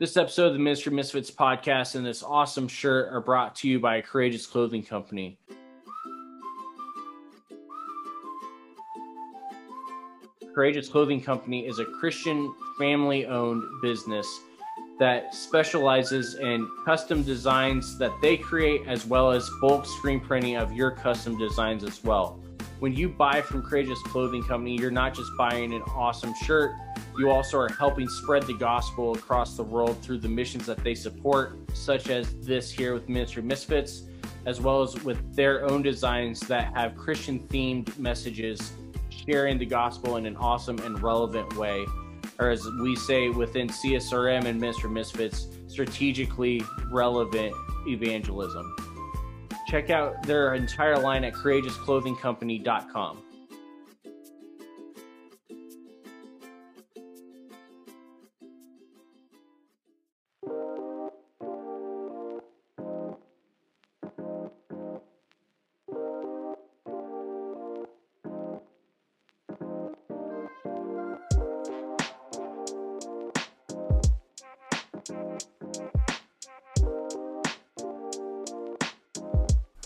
This episode of the Ministry Misfits podcast and this awesome shirt are brought to you by a Courageous Clothing Company. Courageous Clothing Company is a Christian family owned business that specializes in custom designs that they create as well as bulk screen printing of your custom designs as well. When you buy from Courageous Clothing Company, you're not just buying an awesome shirt, you also are helping spread the gospel across the world through the missions that they support, such as this here with Ministry Misfits, as well as with their own designs that have Christian themed messages, sharing the gospel in an awesome and relevant way or as we say within CSRM and Ministry Misfits, strategically relevant evangelism. Check out their entire line at courageousclothingcompany.com.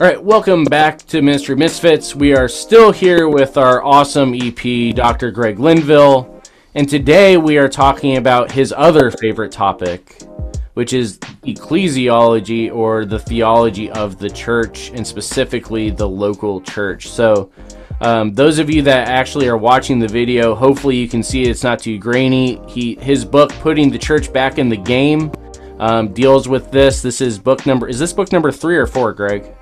All right, welcome back to Ministry Misfits. We are still here with our awesome EP, Dr. Greg Linville, and today we are talking about his other favorite topic, which is ecclesiology or the theology of the church, and specifically the local church. So, um, those of you that actually are watching the video, hopefully you can see it's not too grainy. He his book, "Putting the Church Back in the Game," um, deals with this. This is book number. Is this book number three or four, Greg?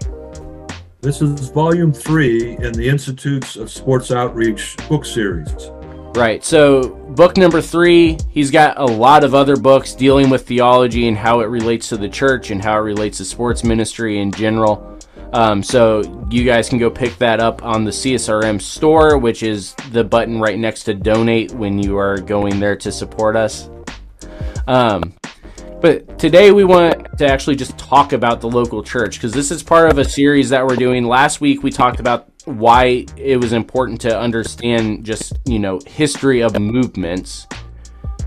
This is volume three in the Institutes of Sports Outreach book series. Right. So, book number three, he's got a lot of other books dealing with theology and how it relates to the church and how it relates to sports ministry in general. Um, so, you guys can go pick that up on the CSRM store, which is the button right next to donate when you are going there to support us. Um, but today we want to actually just talk about the local church because this is part of a series that we're doing. Last week we talked about why it was important to understand just, you know, history of movements.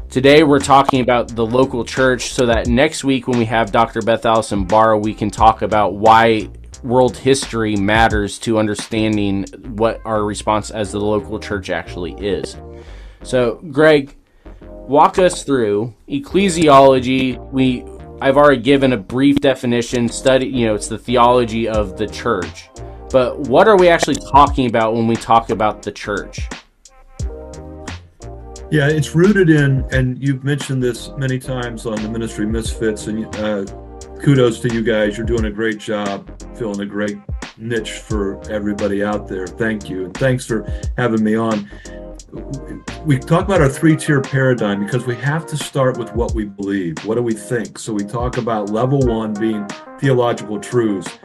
Today we're talking about the local church so that next week when we have Dr. Beth Allison Barr, we can talk about why world history matters to understanding what our response as the local church actually is. So, Greg, walk us through ecclesiology. We I've already given a brief definition. Study, you know, it's the theology of the church. But what are we actually talking about when we talk about the church? Yeah, it's rooted in, and you've mentioned this many times on the Ministry Misfits, and uh, kudos to you guys. You're doing a great job, filling a great niche for everybody out there. Thank you, and thanks for having me on we talk about our three tier paradigm because we have to start with what we believe. What do we think? So we talk about level one being theological truths.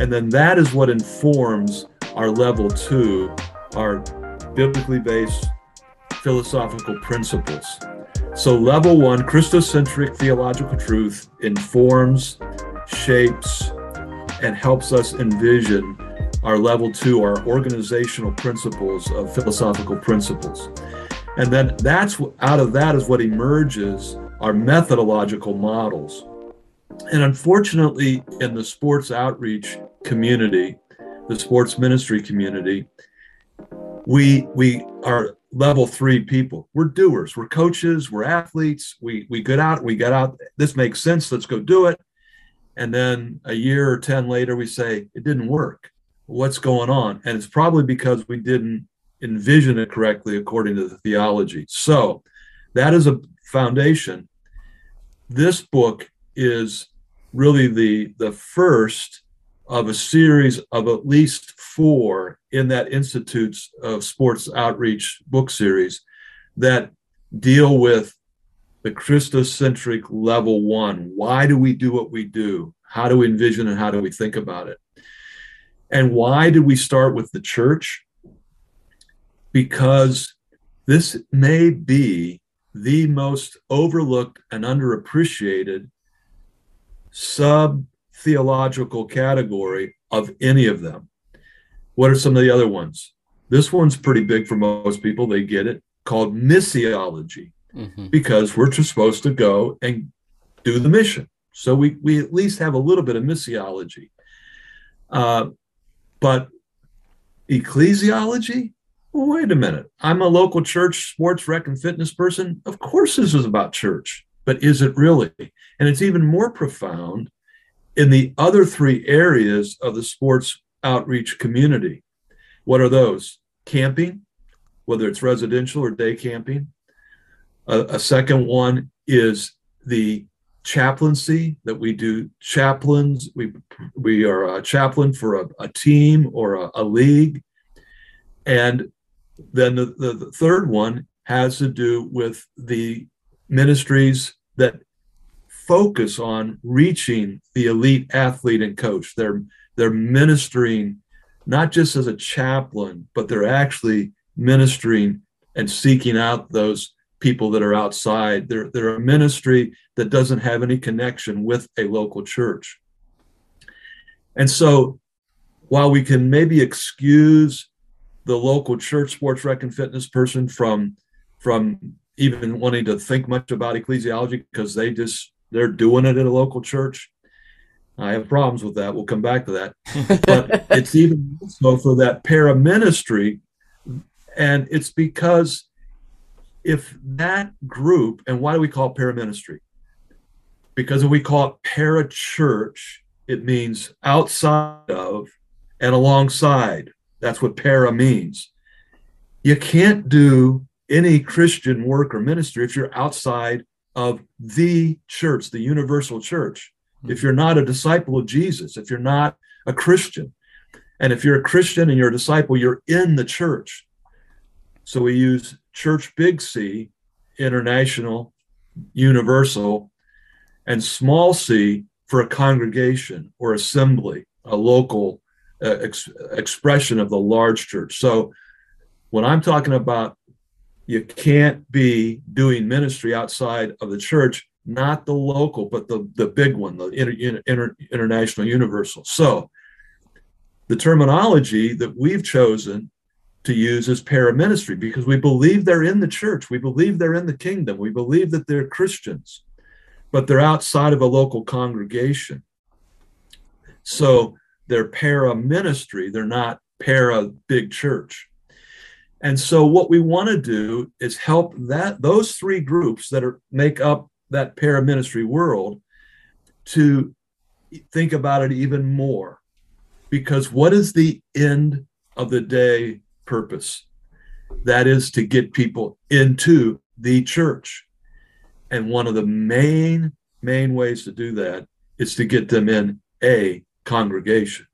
And then that is what informs our level two, our biblically based philosophical principles. So, level one, Christocentric theological truth informs, shapes, and helps us envision our level two, our organizational principles of philosophical principles. And then that's out of that is what emerges our methodological models. And unfortunately, in the sports outreach community, the sports ministry community, we we are level three people. We're doers, we're coaches, we're athletes. We we get out, we get out. This makes sense. Let's go do it. And then a year or ten later, we say it didn't work what's going on. And it's probably because we didn't envision it correctly according to the theology. So that is a foundation. This book is really the the first of a series of at least four in that Institutes of Sports Outreach book series that deal with the Christocentric level one. Why do we do what we do? How do we envision and how do we think about it? And why did we start with the church? Because this may be the most overlooked and underappreciated sub theological category of any of them. What are some of the other ones? This one's pretty big for most people. They get it called missiology mm-hmm. because we're just supposed to go and do the mission. So we, we at least have a little bit of missiology. Uh, but ecclesiology? Wait a minute. I'm a local church sports rec and fitness person. Of course, this is about church, but is it really? And it's even more profound in the other three areas of the sports outreach community. What are those? Camping, whether it's residential or day camping. A, a second one is the chaplaincy that we do chaplains. We we are a chaplain for a, a team or a, a, league. And then the, the, the third one has to do with the ministries that focus on reaching the elite athlete and coach. They're they're ministering not just as a chaplain but they're actually ministering and seeking out those people that are outside. They're, they're a ministry that doesn't have any connection with a local church. And so while we can maybe excuse the local church sports rec and fitness person from from even wanting to think much about ecclesiology because they just they're doing it at a local church i have problems with that we'll come back to that but it's even so for that para ministry and it's because if that group, and why do we call it paraministry? Because if we call it parachurch, it means outside of and alongside. That's what para means. You can't do any Christian work or ministry if you're outside of the church, the universal church. If you're not a disciple of Jesus, if you're not a Christian, and if you're a Christian and you're a disciple, you're in the church. So we use church big C, international, universal, and small c for a congregation or assembly, a local uh, ex- expression of the large church. So when I'm talking about you can't be doing ministry outside of the church, not the local, but the, the big one, the inter, inter, international universal. So the terminology that we've chosen to use as paraministry because we believe they're in the church. We believe they're in the kingdom. We believe that they're Christians, but they're outside of a local congregation. So they're para ministry, they're not para big church. And so what we want to do is help that those three groups that are make up that para ministry world to think about it even more. Because what is the end of the day purpose that is to get people into the church. And one of the main, main ways to do that is to get them in a congregation,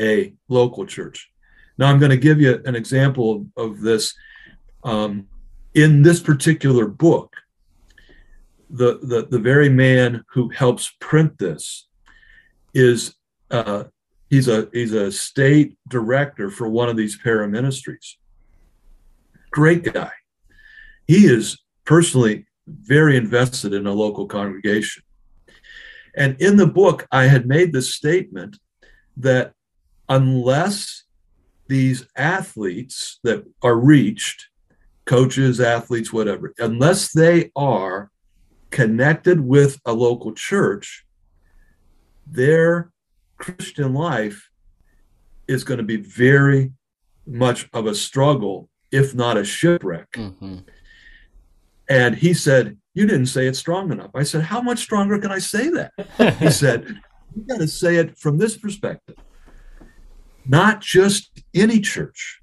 a local church. Now, I'm going to give you an example of, this. Um, in this particular book, the, the, the very man who helps print this is uh, he's a he's a state director for one of these para ministries. Great guy. He is personally very invested in a local congregation. And in the book, I had made the statement that unless these athletes that are reached, coaches, athletes, whatever, unless they are connected with a local church, their Christian life is going to be very much of a struggle, if not a shipwreck. Mm-hmm. And he said, You didn't say it strong enough. I said, How much stronger can I say that? he said, You got to say it from this perspective, not just any church,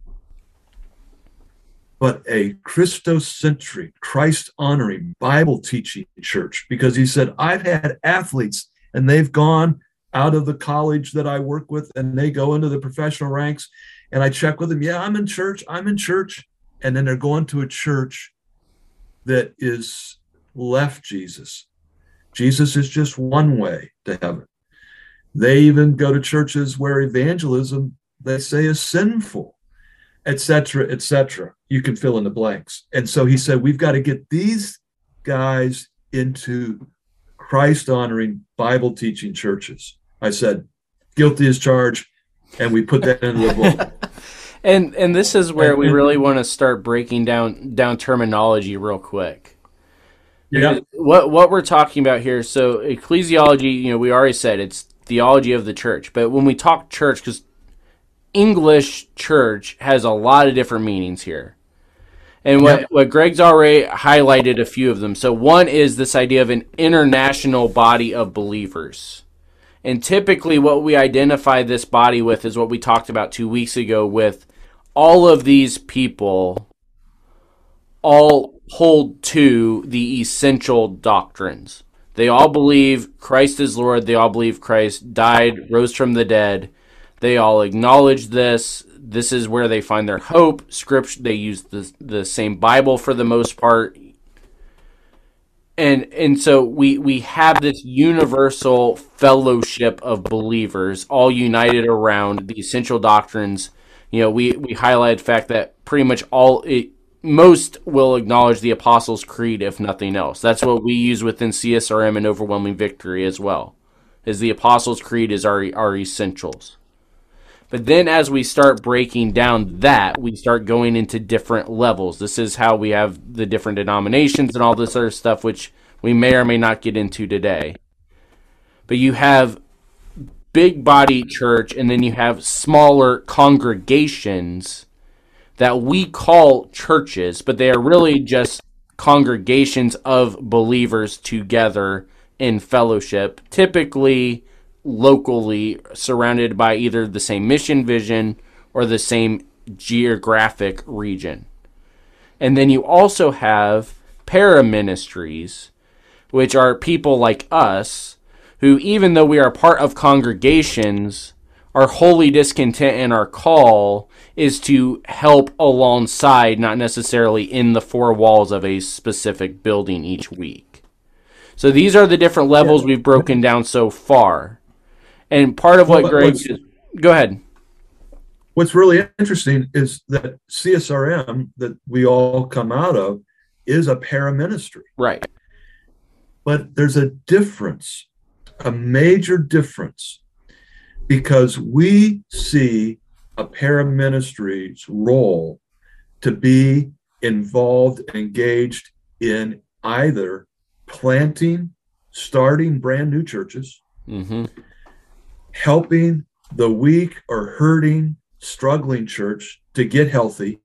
but a Christocentric, Christ honoring, Bible teaching church. Because he said, I've had athletes and they've gone out of the college that I work with and they go into the professional ranks and I check with them, yeah, I'm in church, I'm in church. And then they're going to a church that is left Jesus. Jesus is just one way to heaven. They even go to churches where evangelism, they say, is sinful, etc., etc. You can fill in the blanks. And so he said, we've got to get these guys into Christ honoring, Bible teaching churches. I said, guilty as charged, and we put that into the book. and and this is where we really want to start breaking down down terminology real quick. Yeah. What what we're talking about here, so ecclesiology, you know, we already said it's theology of the church, but when we talk church, because English church has a lot of different meanings here. And what, yep. what Greg's already highlighted a few of them. So one is this idea of an international body of believers. And typically what we identify this body with is what we talked about two weeks ago with all of these people all hold to the essential doctrines. They all believe Christ is Lord. They all believe Christ died, rose from the dead. They all acknowledge this. This is where they find their hope. Scripture. They use the the same Bible for the most part. And and so we we have this universal fellowship of believers, all united around the essential doctrines. You know, we we highlighted the fact that pretty much all it, most will acknowledge the Apostles' Creed, if nothing else. That's what we use within CSRM and Overwhelming Victory as well. Is the Apostles' Creed is our our essentials. But then as we start breaking down that, we start going into different levels. This is how we have the different denominations and all this other stuff, which we may or may not get into today. But you have big body church, and then you have smaller congregations that we call churches, but they are really just congregations of believers together in fellowship, typically locally surrounded by either the same mission vision or the same geographic region. And then you also have para ministries, which are people like us who, even though we are part of congregations, are holy discontent and our call is to help alongside, not necessarily in the four walls of a specific building each week. So these are the different levels we've broken down so far. And part of what well, Greg is, go ahead. What's really interesting is that CSRM that we all come out of is a paraministry. Right. But there's a difference, a major difference, because we see a paraministry's role to be involved and engaged in either planting, starting brand new churches, mm-hmm. Helping the weak or hurting, struggling church to get healthy,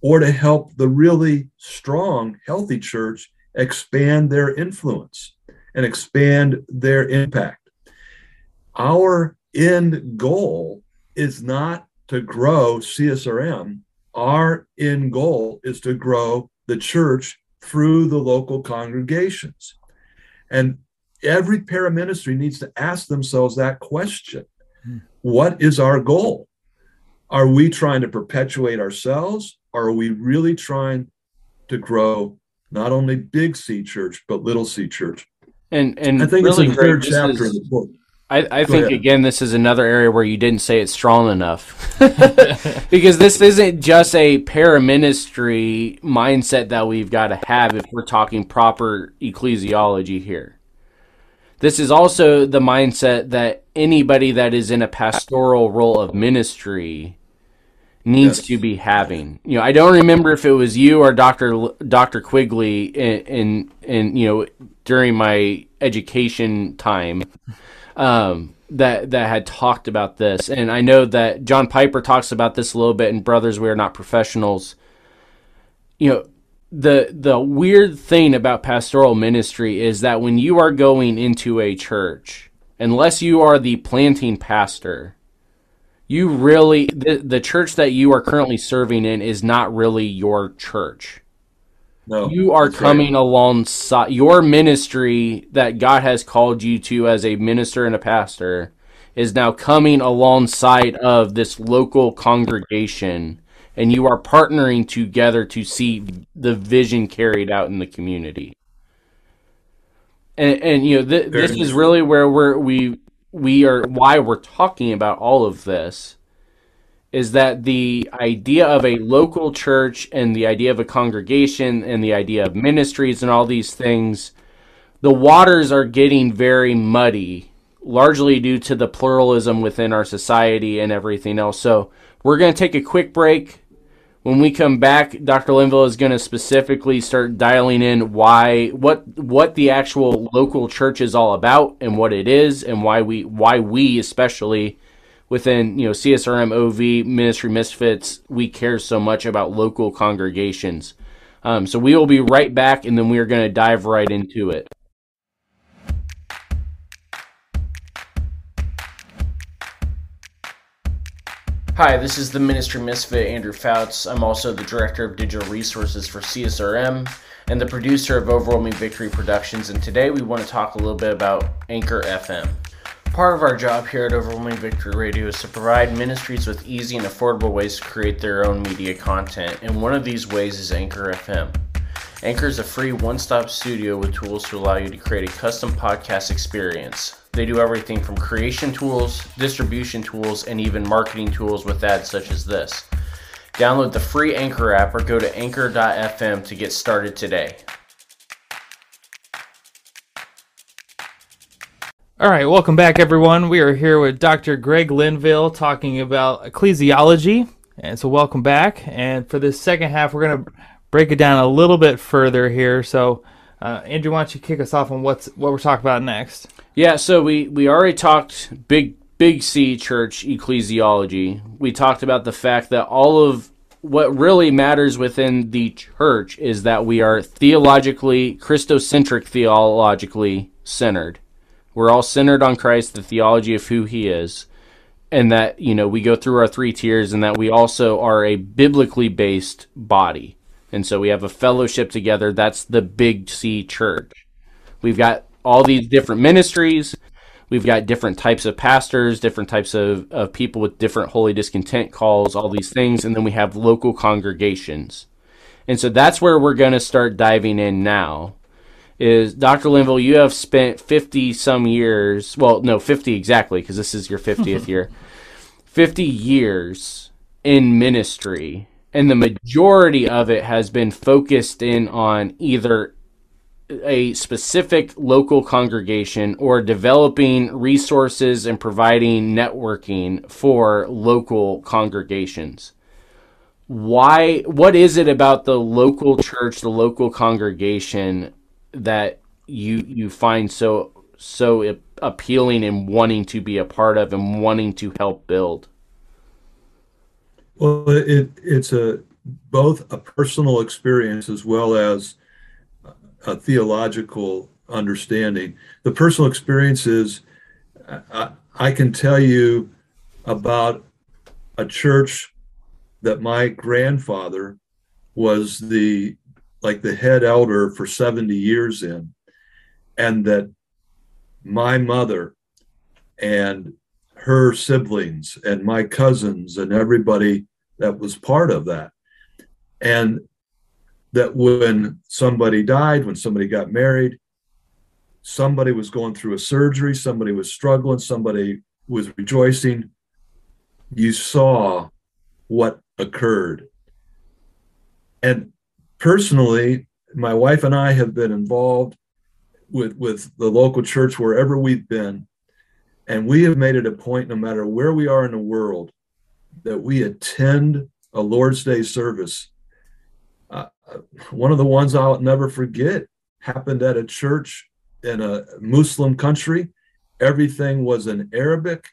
or to help the really strong, healthy church expand their influence and expand their impact. Our end goal is not to grow CSRM. Our end goal is to grow the church through the local congregations. And every paraministry needs to ask themselves that question hmm. What is our goal? Are we trying to perpetuate ourselves? Or are we really trying to grow not only big C church, but little C church? And and I think really it's a third chapter is, of the book. I, I think again this is another area where you didn't say it strong enough because this isn't just a paraministry mindset that we've got to have if we're talking proper ecclesiology here. This is also the mindset that anybody that is in a pastoral role of ministry needs yes. to be having. You know, I don't remember if it was you or Doctor Doctor Quigley in, in in you know during my education time um, that that had talked about this, and I know that John Piper talks about this a little bit in Brothers We Are Not Professionals. You know, the the weird thing about pastoral ministry is that when you are going into a church, unless you are the planting pastor, you really the, the church that you are currently serving in is not really your church. No, you are coming right. alongside your ministry that God has called you to as a minister and a pastor is now coming alongside of this local congregation and you are partnering together to see the vision carried out in the community. And, and you know th- this is really where we're we we are why we're talking about all of this is that the idea of a local church and the idea of a congregation and the idea of ministries and all these things, the waters are getting very muddy, largely due to the pluralism within our society and everything else. So we're going to take a quick break. When we come back, Dr. Linville is going to specifically start dialing in why what what the actual local church is all about and what it is and why we why we especially within you know CSRM OV Ministry Misfits we care so much about local congregations. Um, so we will be right back, and then we are going to dive right into it. Hi, this is the Ministry Misfit Andrew Fouts. I'm also the Director of Digital Resources for CSRM and the producer of Overwhelming Victory Productions. And today we want to talk a little bit about Anchor FM. Part of our job here at Overwhelming Victory Radio is to provide ministries with easy and affordable ways to create their own media content, and one of these ways is Anchor FM. Anchor is a free one stop studio with tools to allow you to create a custom podcast experience. They do everything from creation tools, distribution tools, and even marketing tools with ads such as this. Download the free Anchor app or go to anchor.fm to get started today. All right, welcome back, everyone. We are here with Dr. Greg Linville talking about ecclesiology. And so, welcome back. And for this second half, we're going to break it down a little bit further here. So, uh, Andrew, why don't you kick us off on what's what we're talking about next? Yeah, so we we already talked big big C church ecclesiology. We talked about the fact that all of what really matters within the church is that we are theologically Christocentric theologically centered. We're all centered on Christ, the theology of who he is, and that, you know, we go through our three tiers and that we also are a biblically based body. And so we have a fellowship together. That's the big C church. We've got all these different ministries. We've got different types of pastors, different types of, of people with different holy discontent calls, all these things. And then we have local congregations. And so that's where we're going to start diving in now. Is Dr. Linville, you have spent 50 some years, well, no, 50 exactly, because this is your 50th year, 50 years in ministry. And the majority of it has been focused in on either a specific local congregation or developing resources and providing networking for local congregations. Why what is it about the local church the local congregation that you you find so so appealing and wanting to be a part of and wanting to help build well it it's a both a personal experience as well as a theological understanding. The personal experience is I, I can tell you about a church that my grandfather was the like the head elder for 70 years in and that my mother and her siblings and my cousins and everybody that was part of that and that when somebody died, when somebody got married, somebody was going through a surgery, somebody was struggling, somebody was rejoicing, you saw what occurred. And personally, my wife and I have been involved with, with the local church wherever we've been. And we have made it a point, no matter where we are in the world, that we attend a Lord's Day service uh, one of the ones I'll never forget happened at a church in a Muslim country. Everything was in Arabic,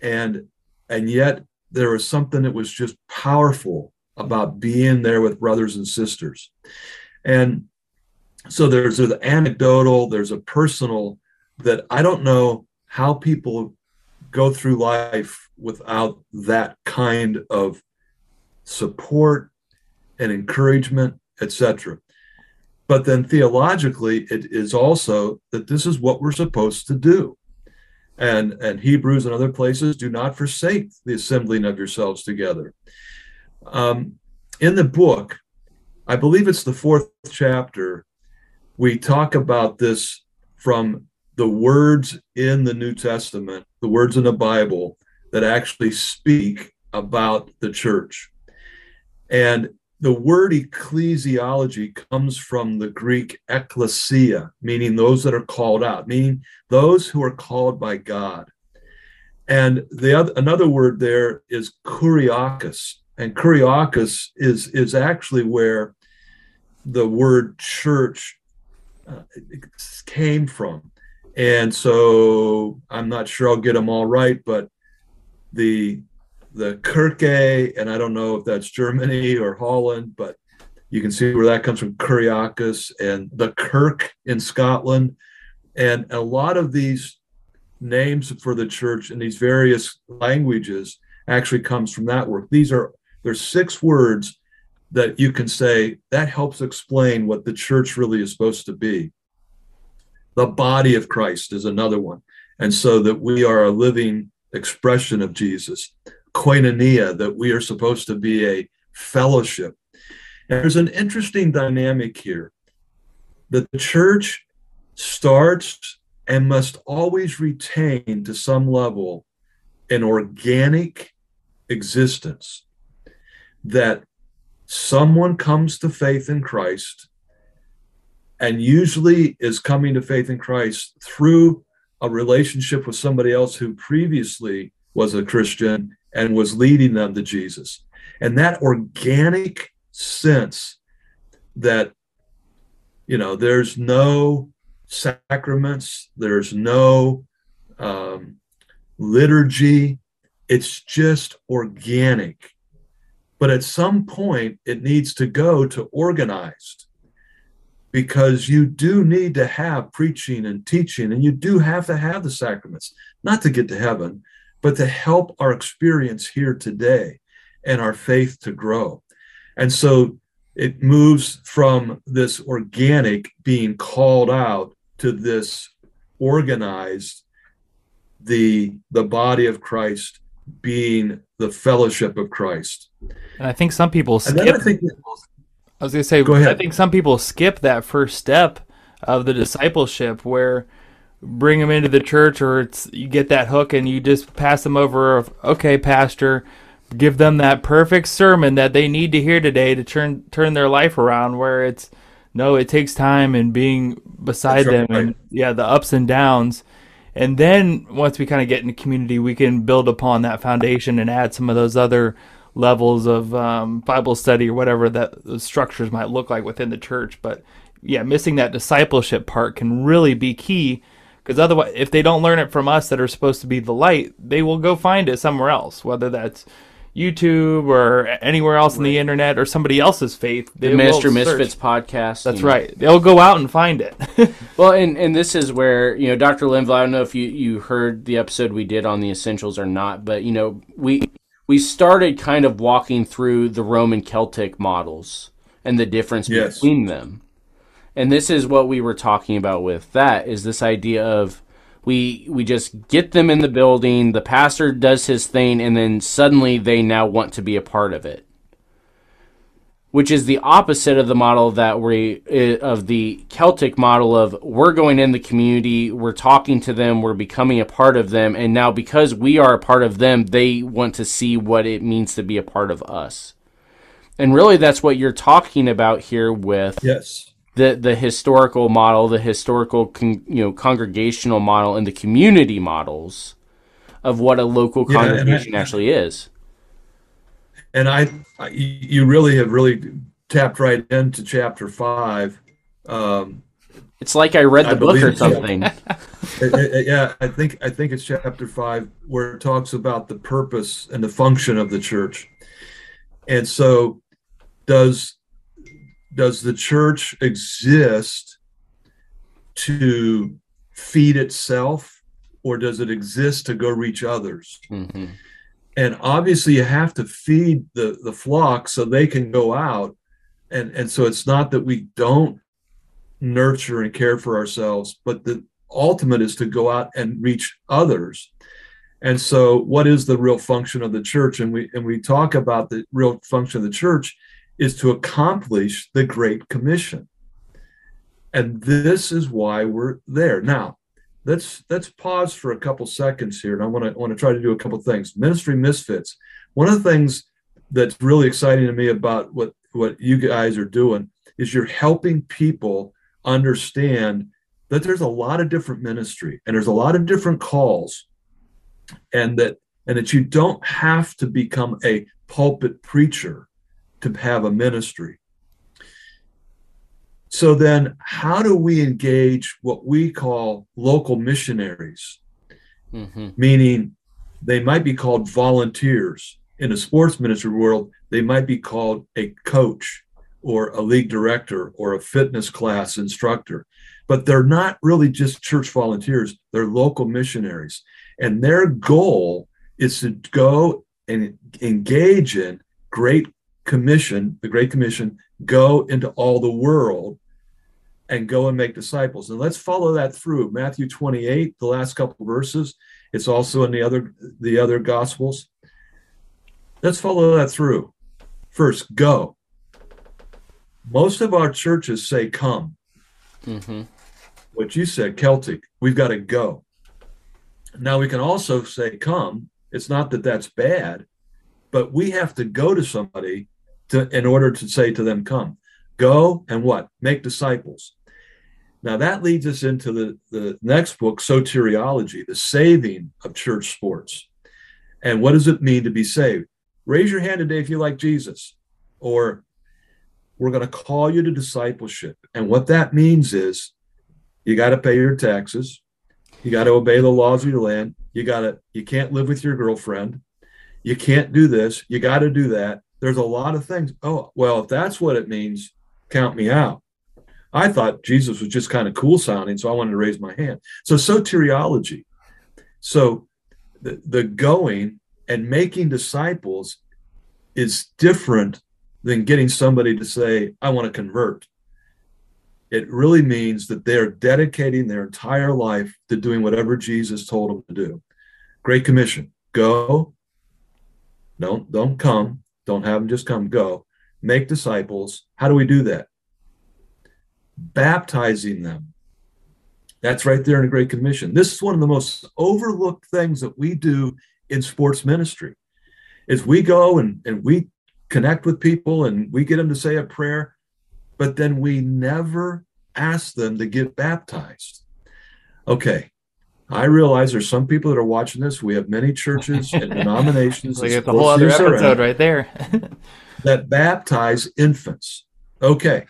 and and yet there was something that was just powerful about being there with brothers and sisters. And so there's an anecdotal, there's a personal that I don't know how people go through life without that kind of support and encouragement, etc. But then theologically, it is also that this is what we're supposed to do. And, and Hebrews and other places do not forsake the assembling of yourselves together. Um, in the book, I believe it's the fourth chapter, we talk about this from the words in the New Testament, the words in the Bible that actually speak about the church. And the word ecclesiology comes from the Greek ekklesia, meaning those that are called out, meaning those who are called by God. And the other, another word there is kuriakos, and kuriakos is is actually where the word church uh, came from and so i'm not sure i'll get them all right but the the kirke and i don't know if that's germany or holland but you can see where that comes from kuriakos and the kirk in scotland and a lot of these names for the church in these various languages actually comes from that work these are there's six words that you can say that helps explain what the church really is supposed to be. The body of Christ is another one. And so that we are a living expression of Jesus. Koinonia, that we are supposed to be a fellowship. And there's an interesting dynamic here that the church starts and must always retain to some level an organic existence that someone comes to faith in Christ and usually is coming to faith in Christ through a relationship with somebody else who previously was a Christian and was leading them to Jesus. And that organic sense that, you know, there's no sacraments, there's no um, liturgy, it's just organic but at some point, it needs to go to organized because you do need to have preaching and teaching, and you do have to have the sacraments, not to get to heaven, but to help our experience here today and our faith to grow. And so it moves from this organic being called out to this organized the the body of Christ being the fellowship of Christ. And I think some people skip. Think, I was going to say, Go. I think some people skip that first step of the discipleship where bring them into the church or it's you get that hook and you just pass them over of, okay pastor give them that perfect sermon that they need to hear today to turn turn their life around where it's no it takes time and being beside them and yeah the ups and downs and then once we kind of get in the community, we can build upon that foundation and add some of those other levels of um, Bible study or whatever that the structures might look like within the church. But yeah, missing that discipleship part can really be key because otherwise, if they don't learn it from us that are supposed to be the light, they will go find it somewhere else, whether that's YouTube or anywhere else right. on the internet or somebody else's faith. The Ministry Misfits podcast. That's right. Know. They'll go out and find it. well, and, and this is where, you know, Dr. Linville, I don't know if you, you heard the episode we did on the essentials or not, but, you know, we we started kind of walking through the Roman Celtic models and the difference yes. between them. And this is what we were talking about with that is this idea of we we just get them in the building the pastor does his thing and then suddenly they now want to be a part of it which is the opposite of the model that we of the celtic model of we're going in the community we're talking to them we're becoming a part of them and now because we are a part of them they want to see what it means to be a part of us and really that's what you're talking about here with yes the the historical model, the historical con, you know congregational model, and the community models of what a local yeah, congregation I, actually is. And I, I, you really have really tapped right into chapter five. Um, it's like I read the I book or something. yeah, I think I think it's chapter five where it talks about the purpose and the function of the church. And so, does does the church exist to feed itself or does it exist to go reach others mm-hmm. And obviously you have to feed the the flock so they can go out and and so it's not that we don't nurture and care for ourselves but the ultimate is to go out and reach others and so what is the real function of the church and we and we talk about the real function of the church is to accomplish the Great Commission. And this is why we're there. Now, let's let's pause for a couple seconds here. And I want to want to try to do a couple things. Ministry Misfits. One of the things that's really exciting to me about what what you guys are doing is you're helping people understand that there's a lot of different ministry and there's a lot of different calls and that and that you don't have to become a pulpit preacher to have a ministry. So then, how do we engage what we call local missionaries? Mm-hmm. Meaning, they might be called volunteers. In a sports ministry world, they might be called a coach or a league director or a fitness class instructor. But they're not really just church volunteers, they're local missionaries. And their goal is to go and engage in Great Commission, the Great Commission, go into all the world and go and make disciples. And let's follow that through. Matthew 28, the last couple verses. It's also in the other the other gospels. Let's follow that through. First, go. Most of our churches say come. Mm-hmm. What you said, Celtic, we've got to go. Now we can also say come. It's not that that's bad, but we have to go to somebody to in order to say to them, come. Go and what? Make disciples. Now that leads us into the, the next book, Soteriology, the saving of church sports. And what does it mean to be saved? Raise your hand today if you like Jesus, or we're going to call you to discipleship. And what that means is you got to pay your taxes, you got to obey the laws of your land, you got to you can't live with your girlfriend, you can't do this, you got to do that. There's a lot of things. Oh, well, if that's what it means, count me out. I thought Jesus was just kind of cool sounding, so I wanted to raise my hand. So soteriology. So the, the going and making disciples is different than getting somebody to say, I want to convert. It really means that they're dedicating their entire life to doing whatever Jesus told them to do. Great Commission. Go. Don't don't come. Don't have them just come. Go. Make disciples. How do we do that? Baptizing them. That's right there in the Great Commission. This is one of the most overlooked things that we do in sports ministry. Is we go and, and we connect with people and we get them to say a prayer, but then we never ask them to get baptized. Okay. I realize there's some people that are watching this. We have many churches and denominations. like it's a whole other episode right there. that baptize infants. Okay.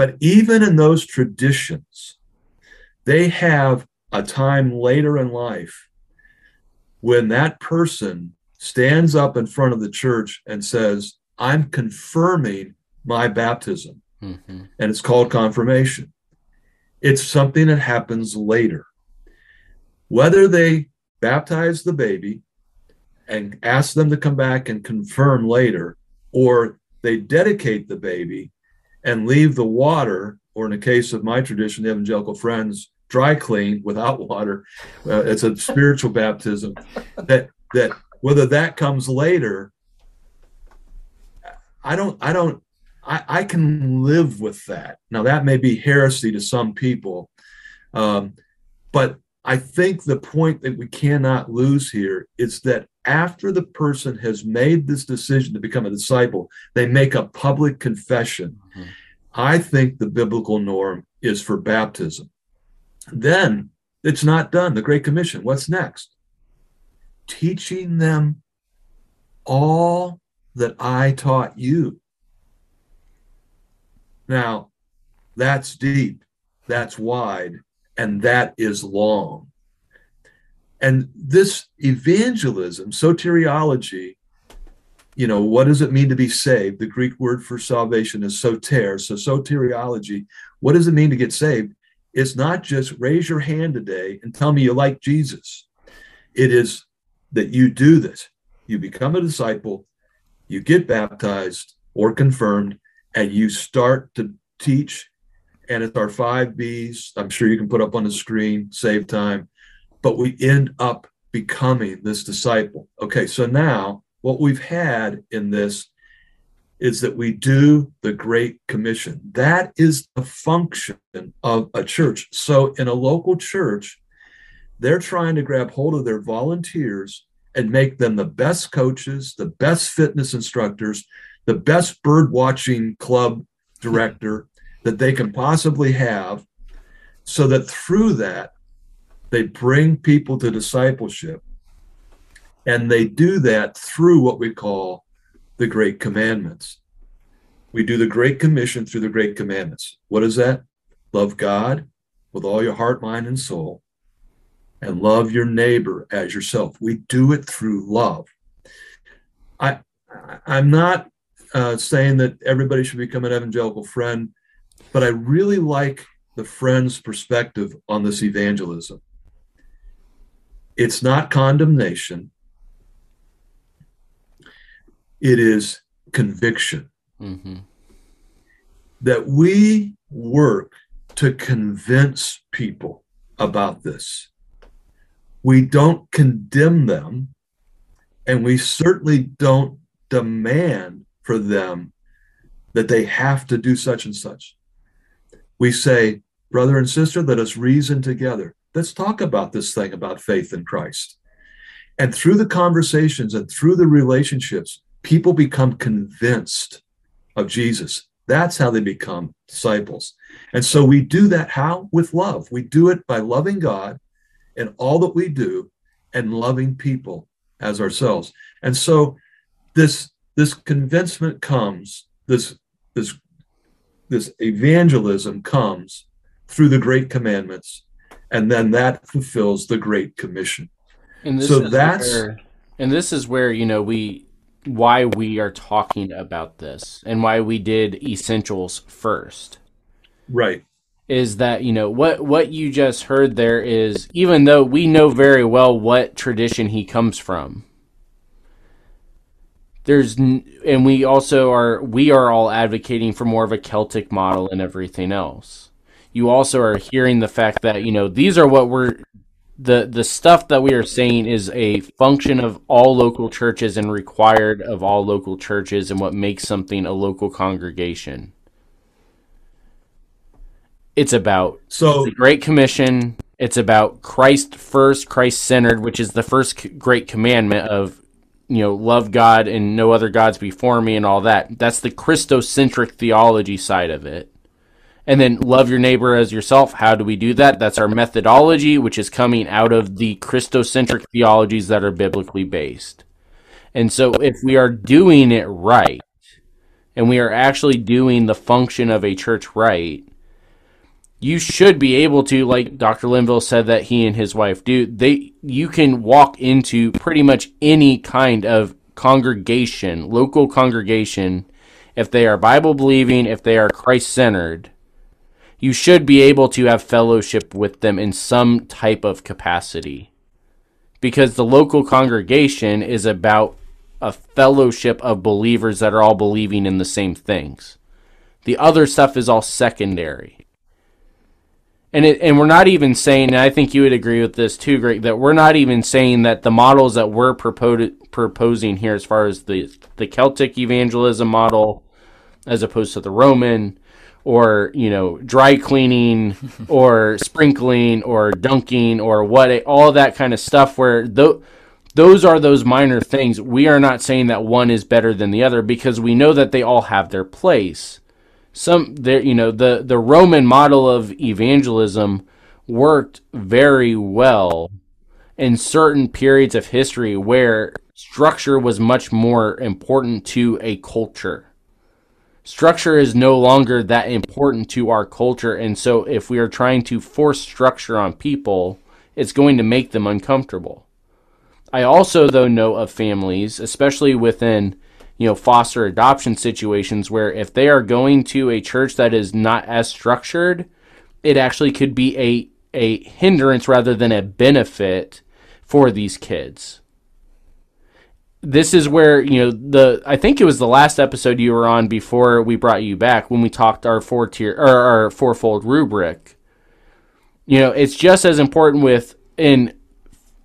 But even in those traditions, they have a time later in life when that person stands up in front of the church and says, I'm confirming my baptism. Mm-hmm. And it's called confirmation. It's something that happens later. Whether they baptize the baby and ask them to come back and confirm later, or they dedicate the baby and leave the water, or in the case of my tradition, the evangelical friends, dry clean without water. Uh, it's a spiritual baptism. That that whether that comes later, I don't. I don't. I, I can live with that. Now that may be heresy to some people, um, but I think the point that we cannot lose here is that after the person has made this decision to become a disciple, they make a public confession. Mm-hmm. I think the biblical norm is for baptism. Then it's not done. The Great Commission, what's next? Teaching them all that I taught you. Now, that's deep, that's wide, and that is long. And this evangelism, soteriology, you know, what does it mean to be saved? The Greek word for salvation is soter. So, soteriology, what does it mean to get saved? It's not just raise your hand today and tell me you like Jesus. It is that you do this. You become a disciple, you get baptized or confirmed, and you start to teach. And it's our five B's. I'm sure you can put up on the screen, save time but we end up becoming this disciple. Okay, so now what we've had in this is that we do the Great Commission. That is the function of a church. So in a local church, they're trying to grab hold of their volunteers and make them the best coaches, the best fitness instructors, the best bird watching club director that they can possibly have, so that through that, they bring people to discipleship. And they do that through what we call the Great Commandments. We do the Great Commission through the Great Commandments. What is that? Love God with all your heart, mind, and soul, and love your neighbor as yourself. We do it through love. I, I'm not uh, saying that everybody should become an evangelical friend, but I really like the friend's perspective on this evangelism. It's not condemnation, it is conviction. Mm-hmm. That we work to convince people about this. We don't condemn them, and we certainly don't demand for them that they have to do such and such. We say, brother and sister, let us reason together. Let's talk about this thing about faith in Christ. And through the conversations and through the relationships, people become convinced of Jesus. That's how they become disciples. And so we do that how? With love. We do it by loving God in all that we do and loving people as ourselves. And so this this convincement comes, this this this evangelism comes through the great commandments, and then that fulfills the great commission. And so that's where, and this is where you know we why we are talking about this and why we did essentials first. Right. Is that, you know, what what you just heard there is even though we know very well what tradition he comes from. There's and we also are we are all advocating for more of a Celtic model and everything else. You also are hearing the fact that, you know, these are what we're the the stuff that we are saying is a function of all local churches and required of all local churches and what makes something a local congregation. It's about so the Great Commission. It's about Christ first, Christ centered, which is the first great commandment of you know love God and no other gods before me and all that. That's the Christocentric theology side of it and then love your neighbor as yourself. How do we do that? That's our methodology, which is coming out of the Christocentric theologies that are biblically based. And so, if we are doing it right, and we are actually doing the function of a church right, you should be able to, like Dr. Linville said that he and his wife do, they you can walk into pretty much any kind of congregation, local congregation, if they are Bible believing, if they are Christ centered, you should be able to have fellowship with them in some type of capacity. Because the local congregation is about a fellowship of believers that are all believing in the same things. The other stuff is all secondary. And it, and we're not even saying, and I think you would agree with this too, Greg, that we're not even saying that the models that we're propos- proposing here, as far as the the Celtic evangelism model, as opposed to the Roman, or you know dry cleaning or sprinkling or dunking or what all that kind of stuff where th- those are those minor things. We are not saying that one is better than the other because we know that they all have their place some there you know the the roman model of evangelism worked very well in certain periods of history where structure was much more important to a culture structure is no longer that important to our culture. And so if we are trying to force structure on people, it's going to make them uncomfortable. I also, though, know of families, especially within you know foster adoption situations, where if they are going to a church that is not as structured, it actually could be a a hindrance rather than a benefit for these kids this is where you know the I think it was the last episode you were on before we brought you back when we talked our four tier or our fourfold rubric. You know, it's just as important with in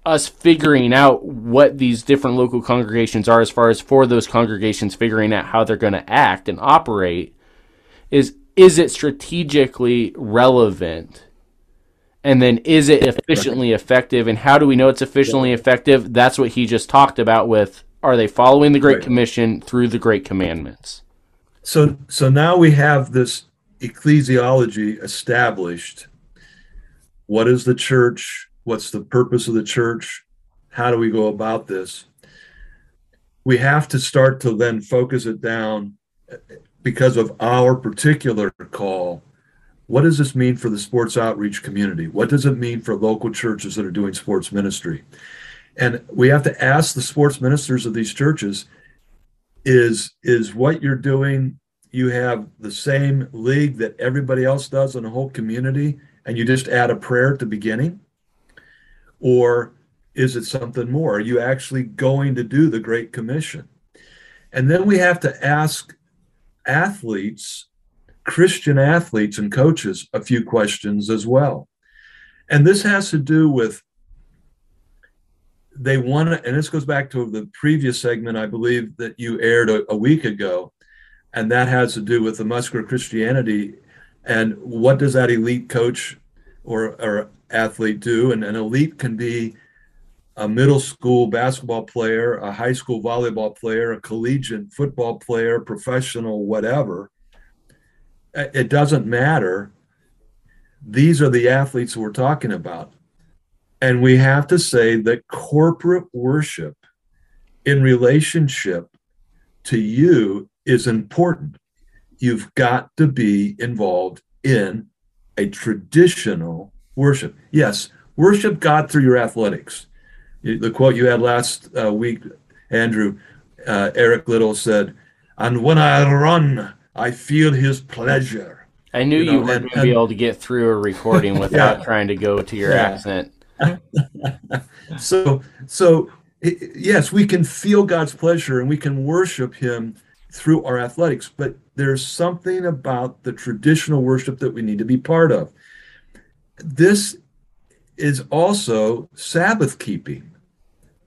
us figuring out what these different local congregations are as far as for those congregations figuring out how they're going to act and operate is is it strategically relevant? And then is it efficiently effective? And how do we know it's efficiently effective? That's what he just talked about with are they following the great commission through the great commandments? So so now we have this ecclesiology established. What is the church what's the purpose of the church how do we go about this? We have to start to then focus it down because of our particular call. What does this mean for the sports outreach community? What does it mean for local churches that are doing sports ministry? And we have to ask the sports ministers of these churches is is what you're doing you have the same league that everybody else does in the whole community and you just add a prayer at the beginning or is it something more? Are you actually going to do the Great Commission? And then we have to ask athletes, Christian athletes and coaches, a few questions as well. And this has to do with they want to, and this goes back to the previous segment, I believe, that you aired a, a week ago. And that has to do with the muscular Christianity and what does that elite coach or, or athlete do? And an elite can be a middle school basketball player, a high school volleyball player, a collegiate football player, professional, whatever. It doesn't matter. These are the athletes we're talking about. And we have to say that corporate worship in relationship to you is important. You've got to be involved in a traditional worship. Yes, worship God through your athletics the quote you had last uh, week, Andrew, uh, Eric Liddell said, "And when I run, I feel His pleasure." I knew you, know, you weren't going to be able to get through a recording without yeah. trying to go to your yeah. accent. so, so yes, we can feel God's pleasure and we can worship Him through our athletics, but there's something about the traditional worship that we need to be part of. This is also Sabbath keeping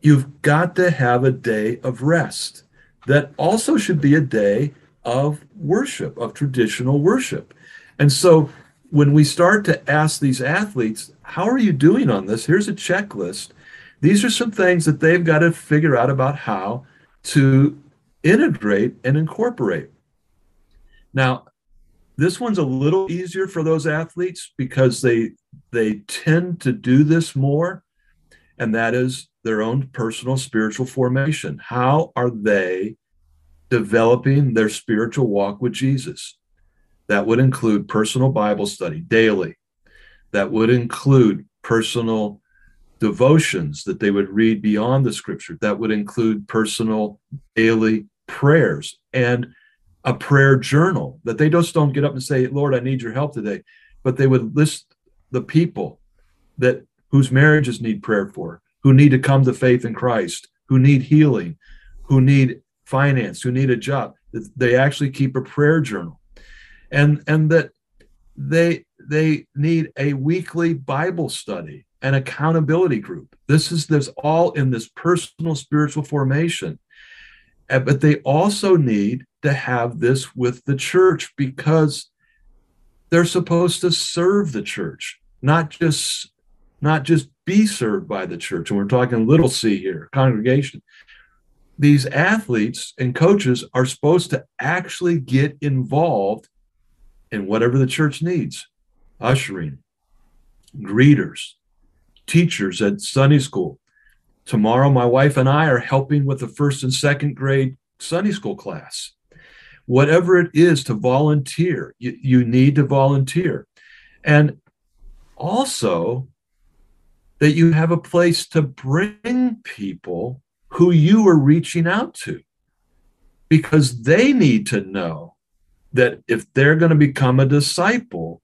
you've got to have a day of rest. That also should be a day of worship, of traditional worship. And so when we start to ask these athletes, how are you doing on this? Here's a checklist. These are some things that they've got to figure out about how to integrate and incorporate. Now, this one's a little easier for those athletes because they they tend to do this more and that is their own personal spiritual formation. How are they developing their spiritual walk with Jesus? That would include personal Bible study daily. That would include personal devotions that they would read beyond the scripture. That would include personal daily prayers and a prayer journal that they just don't get up and say, Lord, I need your help today. But they would list the people that whose marriages need prayer for, who need to come to faith in Christ, who need healing, who need finance, who need a job. They actually keep a prayer journal. And and that they they need a weekly Bible study, an accountability group. This is this all in this personal spiritual formation. But they also need to have this with the church because they're supposed to serve the church, not just not just be served by the church. And we're talking little c here, congregation. These athletes and coaches are supposed to actually get involved in whatever the church needs ushering, greeters, teachers at Sunday school. Tomorrow, my wife and I are helping with the first and second grade Sunday school class. Whatever it is to volunteer, you, you need to volunteer. And also, that you have a place to bring people who you are reaching out to because they need to know that if they're going to become a disciple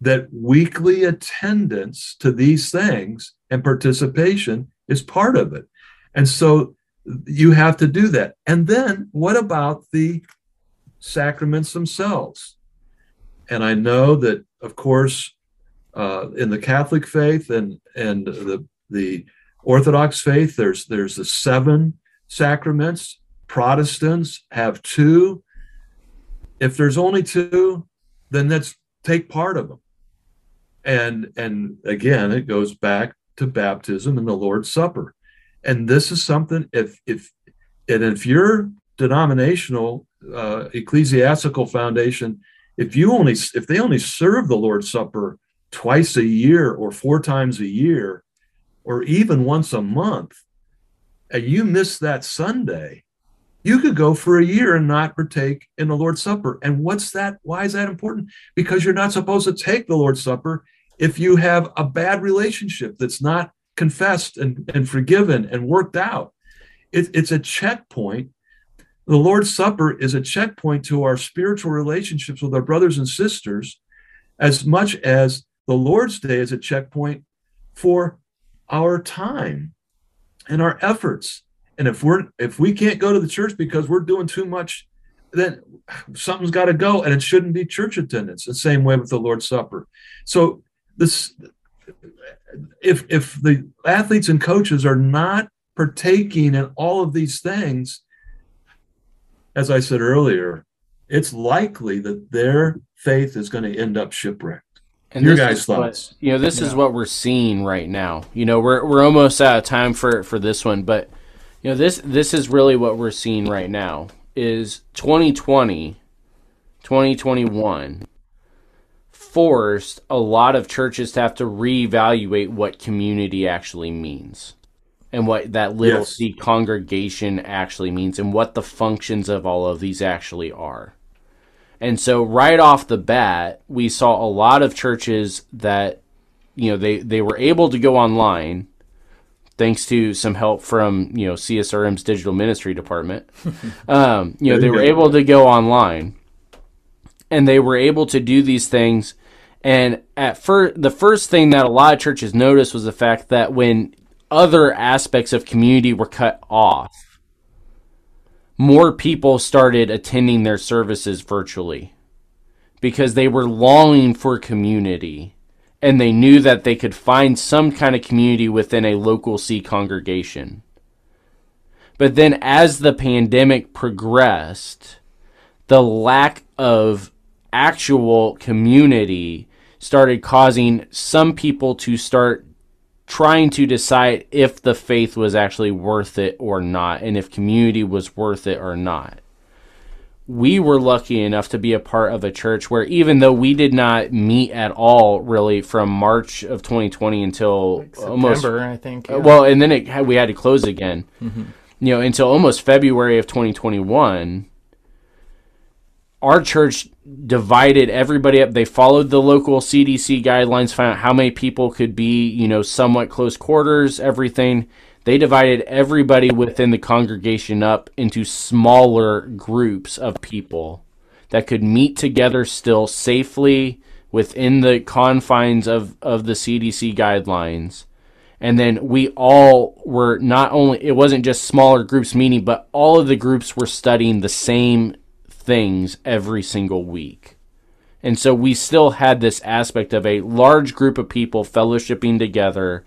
that weekly attendance to these things and participation is part of it and so you have to do that and then what about the sacraments themselves and i know that of course uh, in the Catholic faith and and the the Orthodox faith, there's there's the seven sacraments. Protestants have two. If there's only two, then let's take part of them. And and again, it goes back to baptism and the Lord's Supper. And this is something if if and if your denominational uh, ecclesiastical foundation, if you only if they only serve the Lord's Supper twice a year or four times a year or even once a month, and you miss that Sunday, you could go for a year and not partake in the Lord's Supper. And what's that? Why is that important? Because you're not supposed to take the Lord's Supper if you have a bad relationship that's not confessed and, and forgiven and worked out. It, it's a checkpoint. The Lord's Supper is a checkpoint to our spiritual relationships with our brothers and sisters, as much as the Lord's Day is a checkpoint for our time and our efforts. And if we're if we can't go to the church because we're doing too much, then something's got to go, and it shouldn't be church attendance. The same way with the Lord's Supper. So this, if if the athletes and coaches are not partaking in all of these things, as I said earlier, it's likely that their faith is going to end up shipwrecked. And your guys' thoughts? What, you know, this yeah. is what we're seeing right now. You know, we're we're almost out of time for for this one, but you know, this this is really what we're seeing right now is 2020 2021 forced a lot of churches to have to reevaluate what community actually means and what that little yes. C congregation actually means and what the functions of all of these actually are. And so right off the bat, we saw a lot of churches that you know they they were able to go online thanks to some help from you know CSRM's digital ministry department. um, you know they were able to go online, and they were able to do these things. And at first, the first thing that a lot of churches noticed was the fact that when other aspects of community were cut off, more people started attending their services virtually because they were longing for community and they knew that they could find some kind of community within a local C congregation. But then as the pandemic progressed, the lack of actual community started causing some people to start trying to decide if the faith was actually worth it or not, and if community was worth it or not. We were lucky enough to be a part of a church where, even though we did not meet at all, really, from March of 2020 until like almost I think. Yeah. Well, and then it, we had to close again. Mm-hmm. You know, until almost February of 2021 our church divided everybody up. They followed the local CDC guidelines, found out how many people could be, you know, somewhat close quarters, everything. They divided everybody within the congregation up into smaller groups of people that could meet together still safely within the confines of, of the CDC guidelines. And then we all were not only, it wasn't just smaller groups meeting, but all of the groups were studying the same things every single week. And so we still had this aspect of a large group of people fellowshipping together,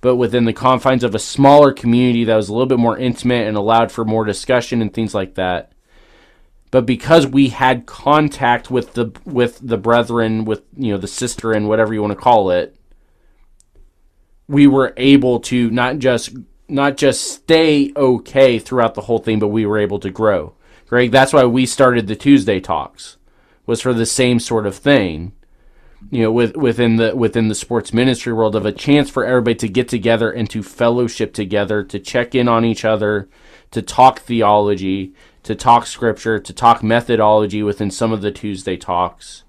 but within the confines of a smaller community that was a little bit more intimate and allowed for more discussion and things like that. But because we had contact with the with the brethren, with you know the sister and whatever you want to call it, we were able to not just not just stay okay throughout the whole thing, but we were able to grow. Greg, that's why we started the Tuesday talks. Was for the same sort of thing. You know, with within the within the sports ministry world of a chance for everybody to get together and to fellowship together, to check in on each other, to talk theology, to talk scripture, to talk methodology within some of the Tuesday talks.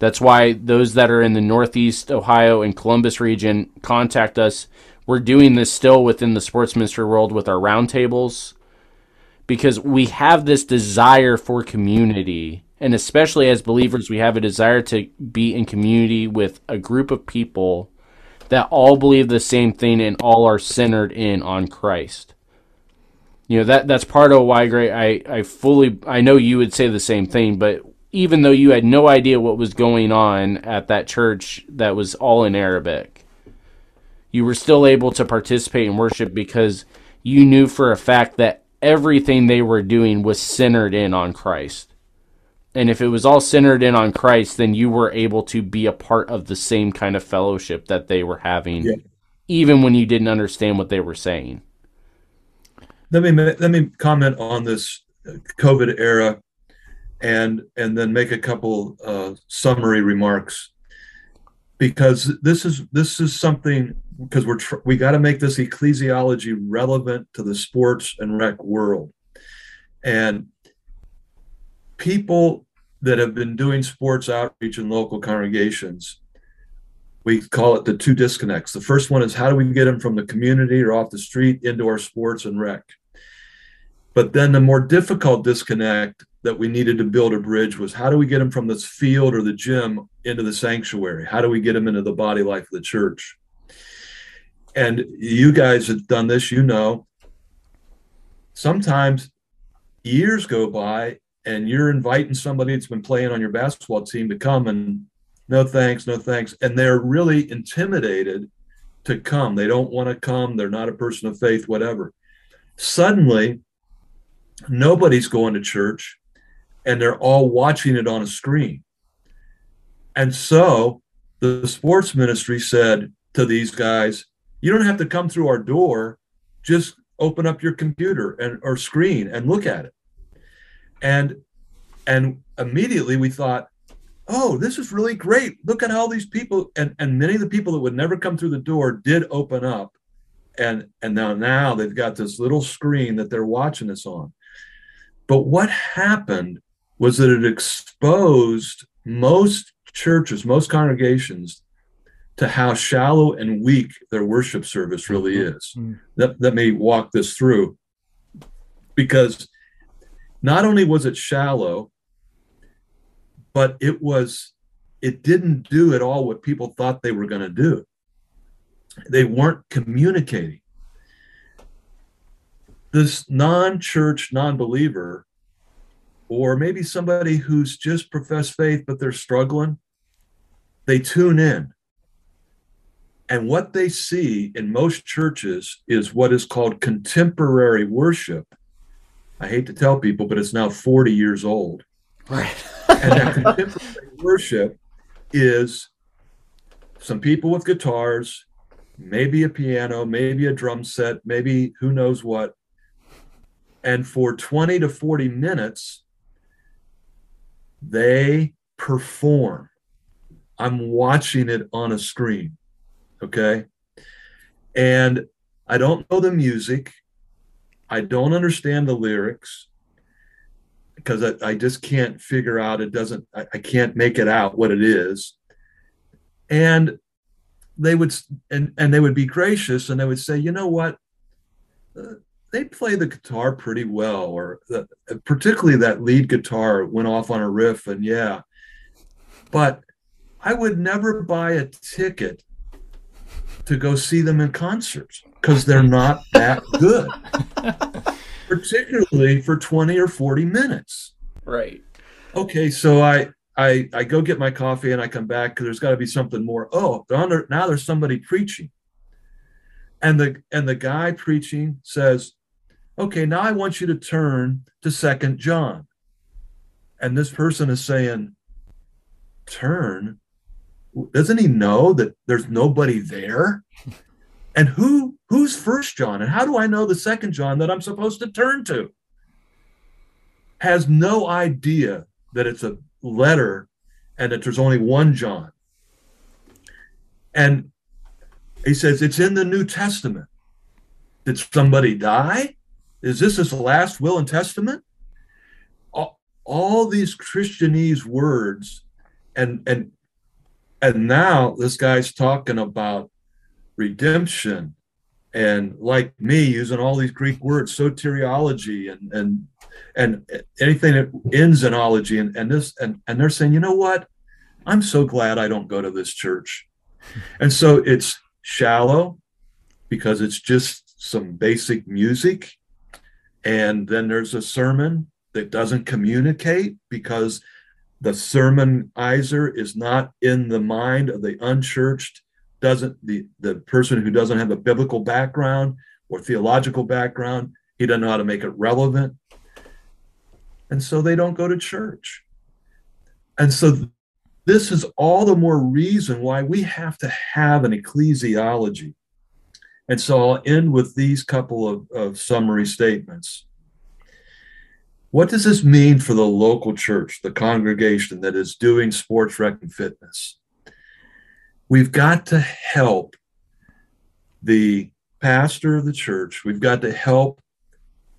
That's why those that are in the Northeast Ohio and Columbus region contact us. We're doing this still within the sports ministry world with our roundtables because we have this desire for community. And especially as believers, we have a desire to be in community with a group of people that all believe the same thing and all are centered in on Christ. You know, that that's part of why great I, I fully I know you would say the same thing, but even though you had no idea what was going on at that church that was all in Arabic, you were still able to participate in worship because you knew for a fact that everything they were doing was centered in on Christ. And if it was all centered in on Christ, then you were able to be a part of the same kind of fellowship that they were having, yeah. even when you didn't understand what they were saying. Let me let me comment on this COVID era, and and then make a couple uh, summary remarks, because this is this is something because we're tr- we got to make this ecclesiology relevant to the sports and rec world. And people that have been doing sports outreach in local congregations we call it the two disconnects. The first one is how do we get them from the community or off the street into our sports and rec? But then the more difficult disconnect that we needed to build a bridge was how do we get them from this field or the gym into the sanctuary? How do we get them into the body life of the church and you guys have done this you know sometimes years go by and you're inviting somebody that's been playing on your basketball team to come and no thanks no thanks. And they're really intimidated to come. They don't want to come. They're not a person of faith whatever. Suddenly nobody's going to church and they're all watching it on a screen. And so the sports ministry said to these guys you don't have to come through our door. Just open up your computer and or screen and look at it. And and immediately we thought oh this is really great. Look at all these people and and many of the people that would never come through the door did open up. And and now now they've got this little screen that they're watching us on. But what happened was that it exposed most churches most congregations to how shallow and weak their worship service really mm-hmm. is. Mm-hmm. Let, let me walk this through. Because not only was it shallow, but it was, it didn't do at all what people thought they were going to do. They weren't communicating. This non church, non believer, or maybe somebody who's just professed faith, but they're struggling, they tune in and what they see in most churches is what is called contemporary worship. I hate to tell people, but it's now 40 years old. Right. and that contemporary worship is some people with guitars, maybe a piano, maybe a drum set, maybe who knows what. And for 20 to 40 minutes, they perform. I'm watching it on a screen. Okay. And I don't know the music. I don't understand the lyrics because I, I just can't figure out it doesn't I, I can't make it out what it is. And they would and and they would be gracious and they would say, you know what? Uh, they play the guitar pretty well, or the, particularly that lead guitar went off on a riff, and yeah. But I would never buy a ticket to go see them in concerts because they're not that good, particularly for 20 or 40 minutes. Right. Okay, so I I I go get my coffee and I come back because there's got to be something more. Oh, under, now there's somebody preaching, and the and the guy preaching says, "Okay, now I want you to turn to Second John," and this person is saying, "Turn." Doesn't he know that there's nobody there? And who who's first John? And how do I know the second John that I'm supposed to turn to? Has no idea that it's a letter and that there's only one John. And he says it's in the New Testament. Did somebody die? Is this his last will and testament? All, all these Christianese words and and and now this guy's talking about redemption and like me using all these greek words soteriology and and and anything that ends in ology and, and this and, and they're saying you know what? I'm so glad i don't go to this church. And so it's shallow because it's just some basic music. And then there's a sermon that doesn't communicate because the sermonizer is not in the mind of the unchurched doesn't the the person who doesn't have a biblical background or theological background he doesn't know how to make it relevant. And so they don't go to church. And so this is all the more reason why we have to have an ecclesiology. And so i'll end with these couple of, of summary statements what does this mean for the local church, the congregation that is doing sports rec and fitness? We've got to help the pastor of the church. We've got to help,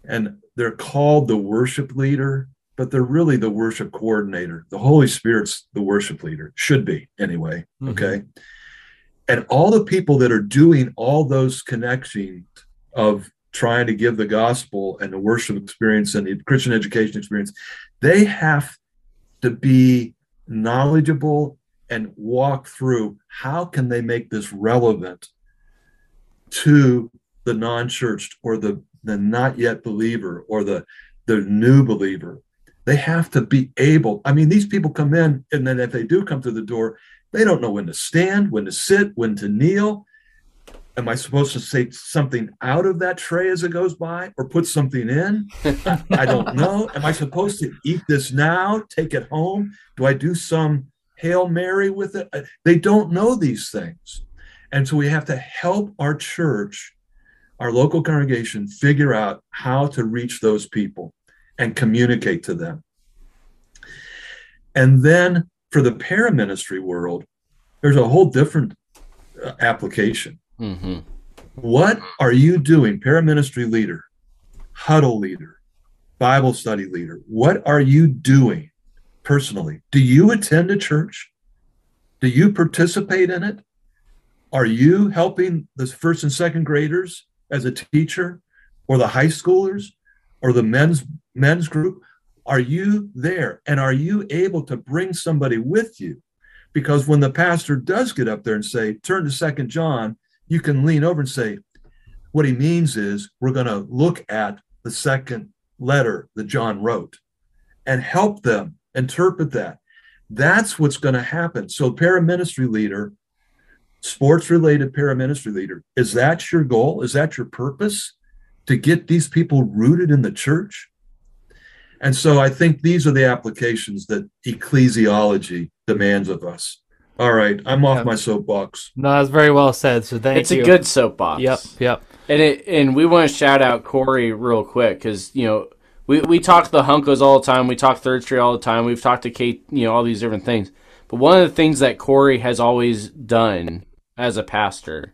and they're called the worship leader, but they're really the worship coordinator. The Holy Spirit's the worship leader, should be anyway. Mhm. Okay. And all the people that are doing all those connections of trying to give the gospel and the worship experience and the Christian education experience, they have to be knowledgeable and walk through how can they make this relevant to the non-churched or the the not yet believer or the the new believer. They have to be able i mean these people come in and then if they do come through the door they don't know when to stand when to sit when to kneel am i supposed to say something out of that tray as it goes by or put something in? I don't know. Am i supposed to eat this now take it home? Do i do some hail mary with it? They don't know these things. And so we have to help our church our local congregation figure out how to reach those people and communicate to them. And then for the paraministry world there's a whole different uh, application Mm-hmm. what are you doing, paraministry leader, huddle leader, Bible study leader? What are you doing personally? Do you attend a church? Do you participate in it? Are you helping the first and second graders as a teacher or the high schoolers or the men's men's group? Are you there and are you able to bring somebody with you? Because when the pastor does get up there and say, turn to second John, you can lean over and say, what he means is we're going to look at the second letter that John wrote and help them interpret that. That's what's going to happen. So, paraministry leader, sports related paraministry leader, is that your goal? Is that your purpose to get these people rooted in the church? And so I think these are the applications that ecclesiology demands of us. All right, I'm off Yeah. my soapbox. No, that's very well said. So thank It's you. It's a good soapbox. Yep. Yep. And it and we want to shout out Corey real quick because you know we we talk the Hunkos all the time. We talk Third Street all the time. We've talked to Kate, you know, all these different things. But one of the things that Corey has always done as a pastor,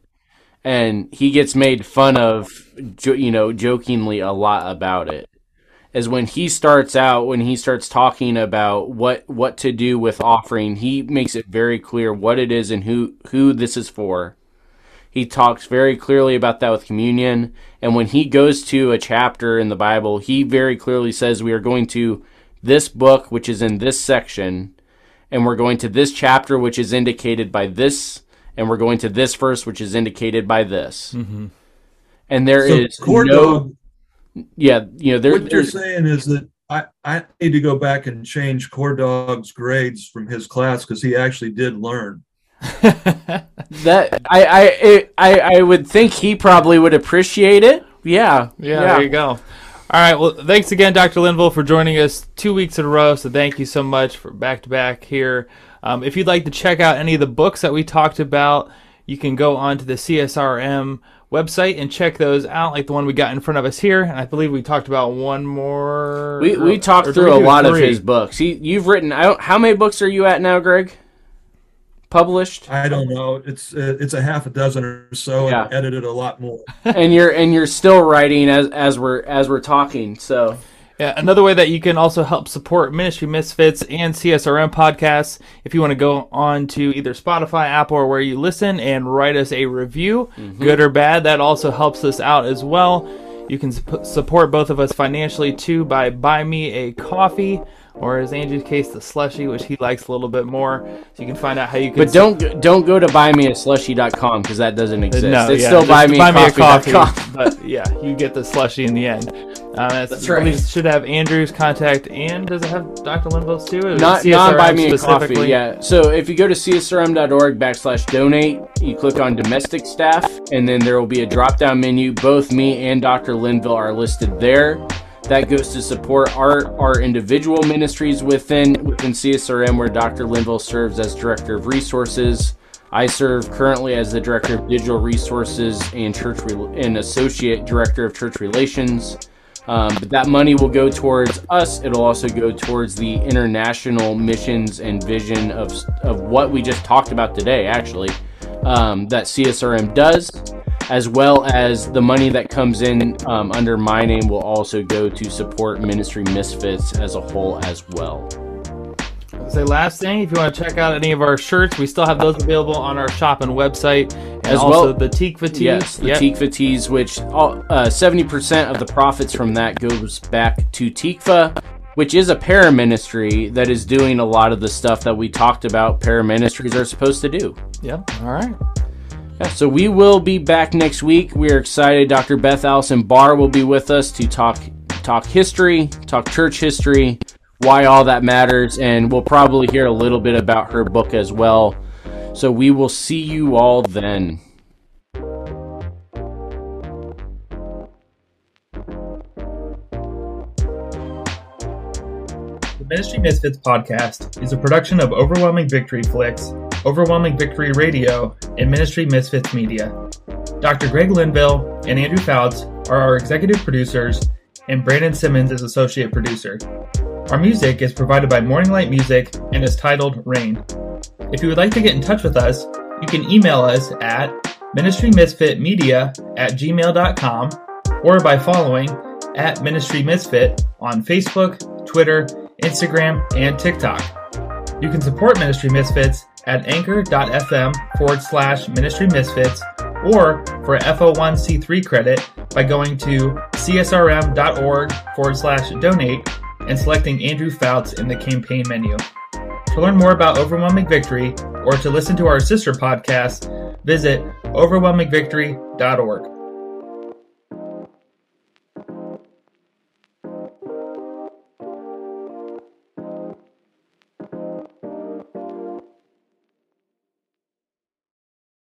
and he gets made fun of, you know, jokingly a lot about it, is when he starts out when he starts talking about what what to do with offering. He makes it very clear what it is and who who this is for. He talks very clearly about that with communion. And when he goes to a chapter in the Bible, he very clearly says, We are going to this book, which is in this section, and we're going to this chapter, which is indicated by this, and we're going to this verse, which is indicated by this. Mm-hmm. And there So is Core no, yeah, you know, there, what you're saying is that I, I need to go back and change Core Dog's grades from his class because he actually did learn. that I, I, it, I, I would think he probably would appreciate it. Yeah, Yeah, there you go. All right. Well, thanks again, Dr. Linville, for joining us two weeks in a row. So thank you so much for back to back here. Um, if you'd like to check out any of the books that we talked about, you can go onto the CSRM website and check those out, like the one we got in front of us here. And I believe we talked about one more. We, we or talked did through a do lot of his books. He, you've written. I don't, how many books are you at now, Greg? Published, I don't know. It's uh, it's a half a dozen or so, and Yeah. edited a lot more. and you're and you're still writing as as we're as we're talking. So Yeah, another way that you can also help support Ministry Misfits and CSRM podcasts, if you want to go on to either Spotify, Apple, or where you listen and write us a review, mm-hmm. good or bad, that also helps us out as well. You can sup- support both of us financially too by buy me a coffee, or as Andrew's case, the slushy, which he likes a little bit more. So you can find out how you can. But don't go- don't go to buymeaslushy.com because that doesn't exist. no, it's yeah, still just coffee. but yeah, you get the slushy in the end. Um, that's, That's I believe right. it should have Andrew's contact and does it have Dr. Linville's too? Or is Not CSRM not buy me a coffee. Yeah. So if you go to csrm.org backslash donate, you click on domestic staff, and then there will be a drop down menu. Both me and Dr. Linville are listed there. That goes to support our our individual ministries within within CSRM, where Dr. Linville serves as director of resources. I serve currently as the director of digital resources and church Rel- and associate director of church relations. Um, but that money will go towards us. It'll also go towards the international missions and vision of, of what we just talked about today, actually, um, that CSRM does. as well as the money that comes in um, under my name will also go to support Ministry Misfits as a whole as well. Say last thing, if you want to check out any of our shirts, we still have those available on our shop and website, and As also well- the Tikva tees. Yes, the Yep. Tikva tees, which all- uh, 70% of the profits from that goes back to Tikva, which is a paraministry that is doing a lot of the stuff that we talked about paraministries are supposed to do. Yep. All right. Yeah, so we will be back next week. We are excited. Dr. Beth Allison Barr will be with us to talk talk history, talk church history, why all that matters, and we'll probably hear a little bit about her book as well. So we will see you all then. Ministry Misfits podcast is a production of Overwhelming Victory Flicks, Overwhelming Victory Radio, and Ministry Misfits Media. Dr. Greg Linville and Andrew Fouts are our executive producers, and Brandon Simmons is associate producer. Our music is provided by Morning Light Music and is titled Rain. If you would like to get in touch with us, you can email us at ministrymisfitmedia at gmail.com or by following at Ministry Misfit on Facebook, Twitter, Instagram, and TikTok. You can support Ministry Misfits at anchor.fm forward slash ministry misfits or for 501C3 credit by going to csrm.org forward slash donate and selecting Andrew Fouts in the campaign menu. To learn more about Overwhelming Victory or to listen to our sister podcast, visit overwhelmingvictory.org.